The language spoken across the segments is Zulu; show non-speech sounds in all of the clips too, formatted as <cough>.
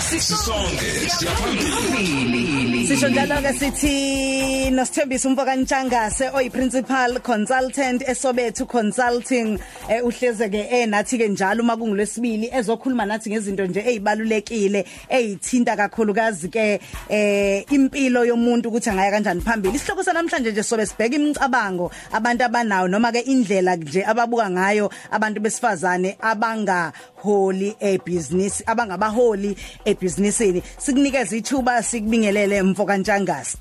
sisonke siyaphambili Sisho njalo ke sithi nosithembisa umfoka Ntshangase oyiprincipal consultant eSobethu Consulting eh, uhleze ke enathi ke njalo uma kungolwesibili ezokhuluma nathi ngezinto nje ezibalulekile ezithinta kakhulukazi ke eh impilo yomuntu ukuthi angaya kanjani phambili. Isihloko sanamhlanje nje sobe sibheka imicabango abantu abanawo noma ke indlela nje ababuka ngayo abantu besifazane abangaholi ebusiness abangabaholi ebusinessini sikunikeza ithuba sikubingelele mfoka Ntshangase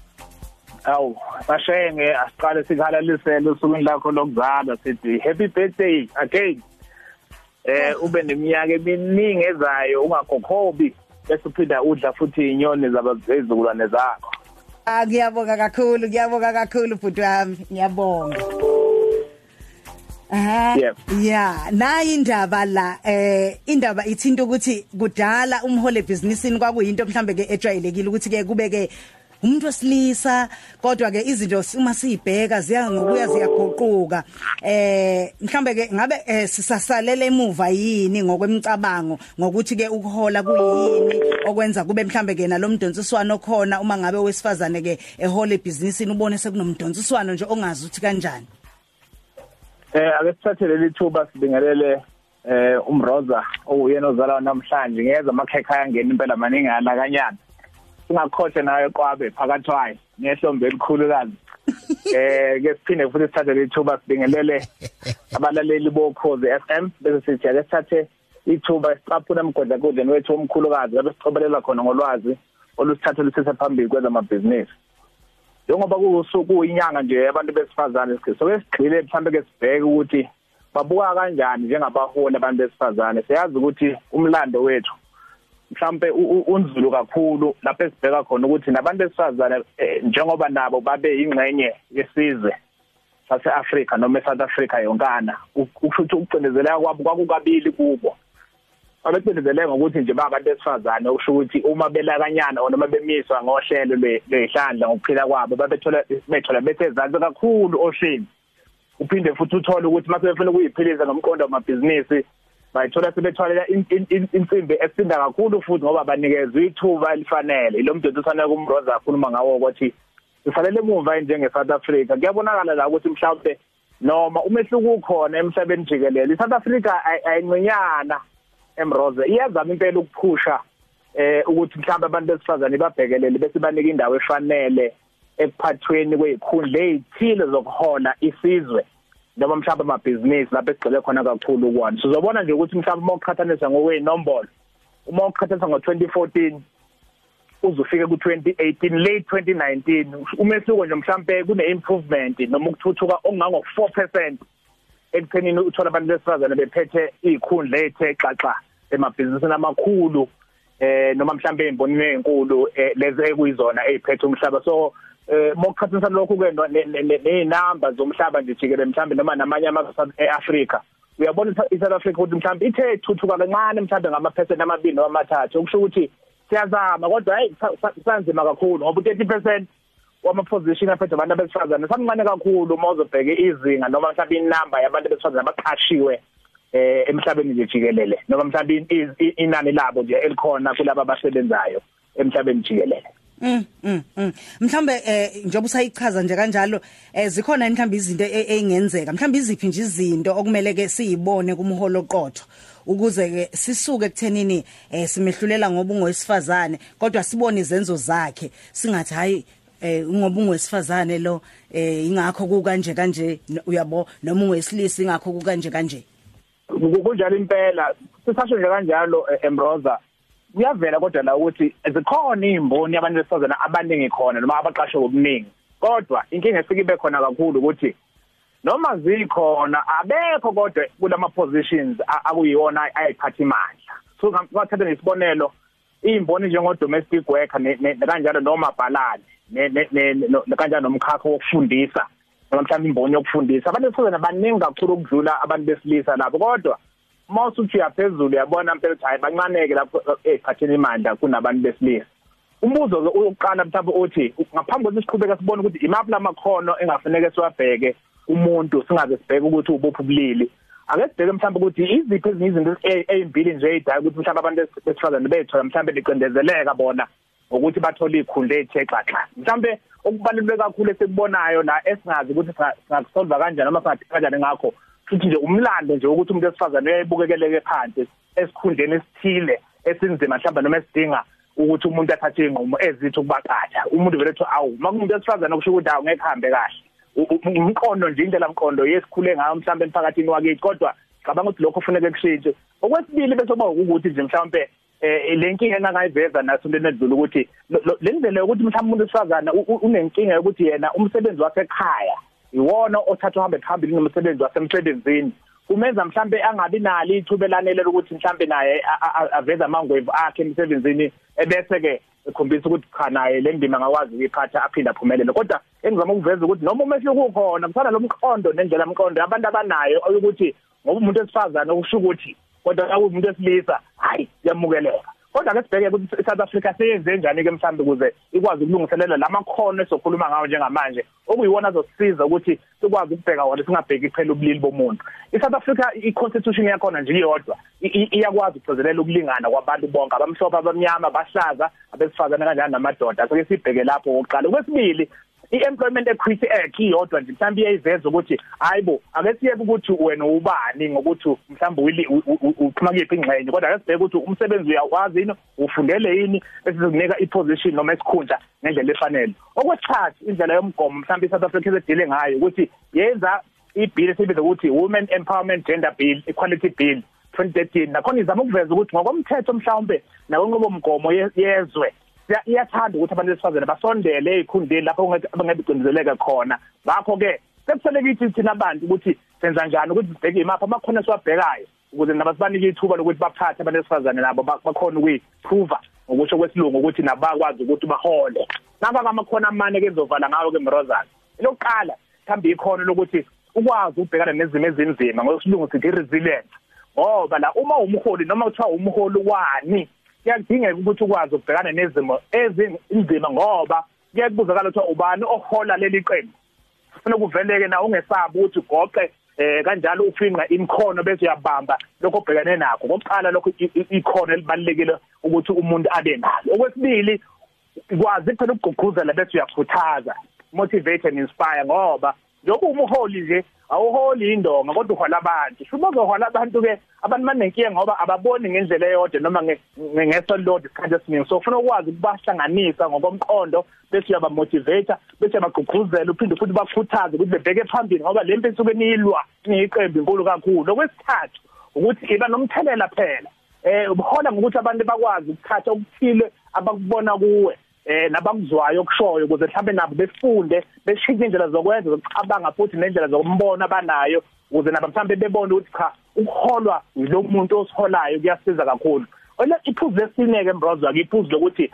Awu, bashenge asiqale sikhalalisele usukwini lakho lokuzalwa sithi happy birthday again. Eh ube neminyaka eminingi ezayo ungagoghobi bese uphinda udla futhi inyoni zabazizukulwane zakho. Ah ngiyabonga kakhulu ngiyabonga kakhulu bhuti wami. Ngiyabonga. Aha. Yep. yeah nayi indaba la eh indaba ithinta ukuthi kudala umhole businessini kwakuyinto mhlambe ke ejwayelekile ukuthi ke kube ke umuntu wesilisa kodwa ke izinto uma siyibheka ziya ngokuya ziyagoquka eh mhlambe ke ngabe eh, sisasalele emuva yini ngokwemicabango ngokuthi ke ukuhola kuyini okwenza kube mhlambe ke nalomdonsiswano khona uma ngabe wesifazane ke ehole businessini ubone sekunomdonsiswano nje ongazi ukuthi kanjani? Eh ake sithathe leli thuba sibingelele eh umroza oyena ozalwa namhlanje ngiyeza amakhekha ayangena impela maningi alakanyana. Singakhohle nawe kwabe phakathi wayo nehlombe elikhulukazi. <laughs> Eh ke siphinde futhi sithathe leli thuba sibingelele abalaleli bokhozi FM bese sithi ake sithathe ithuba sicaphuna emgodla kodleni wethu omkhulukazi lapho sicobelela khona ngolwazi olusithatha lusise phambili kwezamabhizinisi. Njengoba kusuku inyanga nje abantu besifazane soke sigxile mhlambe ke sibheke ukuthi babuka kanjani njengabaholi abantu besifazane. Siyazi ukuthi umlando wethu mhlambe unzulu kakhulu lapho esibheka khona ukuthi nabantu besifazane eh, njengoba nabo babe ingxenye yesizwe sase-Afrika noma eSouth Africa yonkana. Ukuthi ukucindezeleka kwabo kwakukabili kubo. Abecindezele ngokuthi nje bangabantu besifazane okusho ukuthi uma belakanyana noma bemiswa ngohlelo lehlandla ngokuphila kwabo babethola bethola bethezansi kakhulu oshini uphinde futhi uthole ukuthi mase befuna ukuyiphilisa ngomqondo wamabhizinisi bayithola sebethwalela insimbi esinda kakhulu futhi ngoba banikezwe ithuba elifanele. Lo mdodosana kumroza akhuluma ngawo ukuthi sisalele emuva njenge South Africa. Kuyabonakala la ukuthi mhlawumbe noma umehluko ukhona emhlabeni jikelele. iSouth Africa ayingcinyana emroze iyazama impela ukuphusha eh ukuthi mhlawumbe abantu besifazane babhekelele bese banika indawo efanele ekuphathweni kwezikhundla ezithile zokuhola isizwe noma mhlawumbe amabhizinisi lapho egcile khona kakhulu kuwona. Sizobona nje ukuthi mhlawumbe uma uqhathanisa ngokwenombolo uma uqhathanisa ngo2014 uzofika ku2018 late 2019 umehluko nje mhlawumbe kune improvement noma ukuthuthuka okungango 4% ekuthenini uthola abantu besifazane bephethe izikhundla ezithe xaxa. Emabhizinisini amakhulu eh noma mhlambe embonini ezinkulu lezi ekuyizona eziphethe umhlaba. So eh mokuqhathanisa lokhu ke nezinamba zomhlaba nje jikele mhlambe noma namanye amazwe eAfrika uyabona iSouth Africa ukuthi mhlambe ithe thuthuka kancane mhlambe ngamaphesenti amabili noma amathathu. Okusho ukuthi siyazama kodwa hayi sanzima kakhulu ngoba u30% wama position aphethe abantu besifazane samncane kakhulu uma uzobheka izinga noma mhlawumbe inamba yabantu besifazane abaqashiwe. Eh emhlabeni nje jikelele. Noma mhlawumbe inani labo nje elikhona kulabo abasebenzayo emhlabeni jikelele. Mm mm mm. Mhlambe eh njengoba usayichaza nje kanjalo eh zikhona mhlambe izinto engenzeka mhlambe iziphi nje izinto okumele ke siyibone kumholo qotho ukuze ke sisuke ekuthenini eh simehlulela ngoba ungowesifazane kodwa sibone izenzo zakhe singathi hayi eh ngoba ungowesifazane lo eh ingakho kukanje kanje uyabo noma ungowesilisa ingakho kukanje kanje. Kunjalo impela sisasho nje kanjalo Embroza kuyavela kodwa la ukuthi zikhona izimboni abantu besifazana abaningi khona noma abaqashwe ngobuningi kodwa inkinga efike ibe khona kakhulu ukuthi noma zikhona abekho kodwa kulama positions akuyiyona ayiphatha imandla. So ngathatha nesibonelo izimboni njengo domestic worker kanjalo noma balani ne kanjalo nomkhakha wokufundisa noma mhlawumbe imboni yokufundisa. Abantu besifazane baningi kakhulu ukudlula abantu besilisa lapho kodwa mawusuthi uyaphezulu uyabona impela ukuthi hayi bancaneke lapho eziphatheni imandla kunabantu besilisa. Umbuzo ke uqala mhlawumbe uthi ngaphambi kokuthi siqhubeka sibone ukuthi imaphi lamakhono engafanele siwabheke umuntu singaze sibheke ukuthi ubuphi ubulili. Ake sibheke mhlawumbe ukuthi iziphi ezinye izinto ezimbili nje ezidala ukuthi mhlawumbe abantu besifazane bethola mhlawumbe liqindezeleka bona ukuthi bathole ikhundla ezithe xaxa. Mhlawumbe okubaluleke kakhulu esikubonayo la esingazi ukuthi singakusolva kanjani noma singathika kanjani ngakho futhi nje umlando nje ukuthi umuntu wesifazane uyayibukekeleke phansi esikhundleni esithile esinzima mhlawumbe noma esidinga ukuthi umuntu athathe inqumo ezithi ukubaqatha umuntu vele ethi awu makumuntu wesifazane okusho ukuthi awu ngeke hambe kahle. Umqondo nje indlela mqondo yesikhule ngayo mhlawumbe emphakathini wakithi kodwa cabanga ukuthi lokho kufuneka kushintshwe okwesibili bese kuba ukuthi nje mhlawumbe eh lenkinga engangayiveza nasontweni edlule ukuthi le ndlela yokuthi mhlawumbe umuntu wesifazana unenkinga yokuthi yena umsebenzi wasekhaya iwona othatha uhambe phambili nomsebenzi wasemsebenzini. Kumenza mhlambe angabi nalo ithuba elanele ukuthi mhlambe naye aveza amangwevu akhe emsebenzini ebese ke ekhombisa ukuthi cha naye le ndima ngakwazi ukuyiphatha aphinda aphumelele. Kodwa engizama ukuveza ukuthi noma umehluko ukhona kusana lo mqondo nendlela mqondo abantu abanayo ukuthi ngoba umuntu esifazana ukusho ukuthi kodwa umuntu wesilisa hayi yamukeleka. Kodwa ke sibheke ukuthi South Africa seyenze njani ke mhlambe ukuze ikwazi ukulungiselela lamakhono esokhuluma ngawo njengamanje okuyiwona azosisiza ukuthi sikwazi ukubheka wona singabheki phela ubulili bomuntu. iSouth Africa iconstitution yakhona nje iyodwa iyakwazi ukugcizelela ukulingana kwabantu bonke abamhlophe abamnyama abahlaza abesifazane kanjani namadoda. So ke sibheke lapho oqala kwesibili i-employment equity act iyodwa nje mhlawumbe iyayiveza ukuthi hayibo ake siyeke ukuthi wena ubani ngokuthi mhlawumbe uphuma kuyiphi ingxenye kodwa ake sibheke ukuthi umsebenzi uyawazi yini ufundele yini bese sikunika iposition noma isikhundla ngendlela efanele. Okwesithathu indlela yomgomo mhlawumbe iSouth Africa esedile ngayo ukuthi yenza ibill esibiza ukuthi women empowerment gender bill equality bill 2013 nakhona izama ukuveza ukuthi ngokomthetho mhlawumbe nakonqobo mgomo yezwe iyathanda ukuthi abantu besifazane basondele ezikhundleni lapho bangabicindezeleka khona. Ngakho ke sekuselekile thina abantu ukuthi senza njani ukuthi sibheke imapha amakhono esiwabhekayo ukuze nabasibanike ithuba lokuthi baphathe abantu besifazane nabo bakhona ukuyiprove ngokusho kwesilungu ukuthi nabo bakwazi ukuthi bahole. Naba amakhono amane ke ngizovala ngawo ke Mrozana. Lokuqala mhlambe ikhono lokuthi ukwazi ukubhekana nezimo ezinzima ngokusilungu sithi resilience ngoba la uma umholi noma kuthiwa umholi wani kuyadingeka ukuthi ukwazi ukubhekana nezimo ezinzima ngoba kuyakubuzakala ukuthi ubani ohola leli qembu. Ufuna kuveleke na ungesabi ukuthi ugoqe eh kanjalo ufinqa imkhono bese uyabamba lokho obhekane nakho. Kokuqala lokho ikhono elibalekile ukuthi umuntu abe nalo. Okwesibili ikwazi phela ukugqugquzela bese uyakhuthaza motivate and inspire ngoba njengoba umholi nje awuholi indonga kodwa uhola abantu. Shuba uzohola abantu ke abantu banenkinga ngoba ababoni ngendlela eyodwa noma ngeso lodwa isikhathi esiningi. So ufuna ukwazi ukubahlanganisa ngokomqondo bese uyaba motivate bese uyabagqugquzela uphinde futhi bakhuthaze ukuthi bebheke phambili ngoba le mpilo isuke niyilwa niyiqembu inkulu kakhulu. Okwesithathu ukuthi iba nomthelela phela. Eh ubuhola ngokuthi abantu bakwazi ukuthatha okuthile abakubona kuwe. Eh nabakuzwayo okushoyo ukuze mhlambe nabo befunde beshintshe indlela zokwenza zokucabanga futhi nendlela zokumbona abanayo ukuze nabo mhlambe bebone ukuthi cha ukuholwa yilo muntu osiholayo kuyasiza kakhulu. Ole iphuzu lesineke mbrozo akiphuzu lokuthi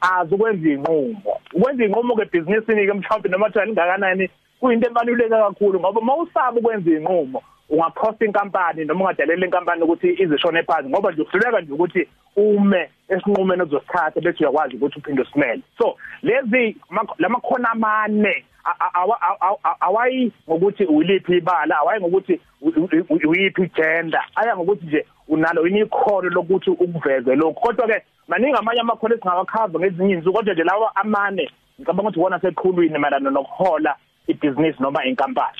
azi ukwenza inqumo ukwenza inqumo ke businessini ke mhlawumbe noma thani ingakanani kuyinto ebaluleke kakhulu ngoba mawusaba ukwenza inqumo ungaphosta inkampani noma ungadalela inkampani ukuthi izishone phansi ngoba nje uhluleka nje ukuthi ume esinqumeni ozosithatha bese uyakwazi ukuthi uphinde usimele. So lezi lamakhono amane awayi ngokuthi uliphi ibala awayi ngokuthi uyiphi gender aya ngokuthi nje unalo inikhono lokuthi ukuveze lokho kodwa ke maningi amanye amakhono esingakakhava ngezinye insuku kodwa nje lawa amane ngicabanga ukuthi wona seqhulwini malana nokuhola ibhizinisi noma inkampani.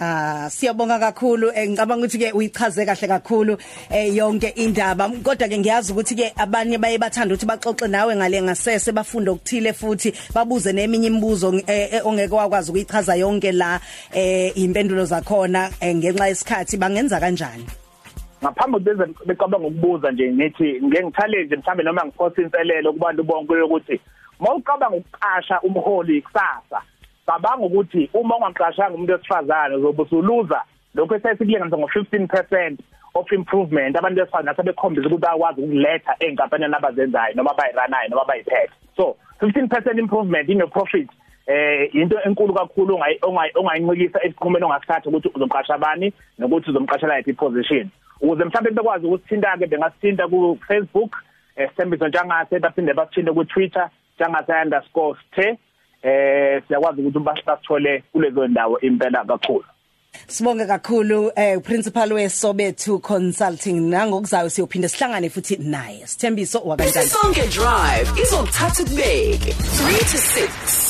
Ah siyabonga kakhulu. Eh, ngicabanga ukuthi ke uyichaze kahle kakhulu eh yonke indaba. Kodwa ke ngiyazi ukuthi ke abanye baye bathanda ukuthi baxoxe nawe ngale ngasese bafunde ukuthile futhi babuze neminye imibuzo eh, eh, ongeke wakwazi ukuyichaza yonke la eh impendulo zakhona ngenxa yesikhathi. Bangenza kanjani? Ngaphambi beze becabanga ukubuza nje ngithi ngeke ngithallenge mhlambe noma ngiphosa inselelo kubantu bonke ukuthi mawucabanga ukuqasha umholi kusasa cabanga ukuthi uma ungaqashanga umuntu wesifazane uzobe usuluza lokho esesikulinganisa ngo15% of improvement. Abantu besifazane asebekhombisa ukuthi bayakwazi ukuletha enkampanini abazenzayo noma bayiranayo noma bayiphethe. So 15% improvement in your profit eh into enkulu kakhulu ongayincikisa esiqhumeni ongasithatha ukuthi uzoqasha abani nokuthi uzomqashela yiphi position ukuze mhlawumbe bekwazi ukuthinta ke bengasithinta ku Facebook eh Sithembiso Ntshangase baphinde basithinte ku Twitter Ntshangase_sthe eh siyakwazi ukuthi basithole kulezo ndawo impela kakhulu. Sibonge kakhulu eh principal weSobethu Consulting. Nangokuzayo siyophinde sihlangane futhi naye. Sithembiso wakanjani Sonke Drive. Izokuthatha kubeke. 3 to 6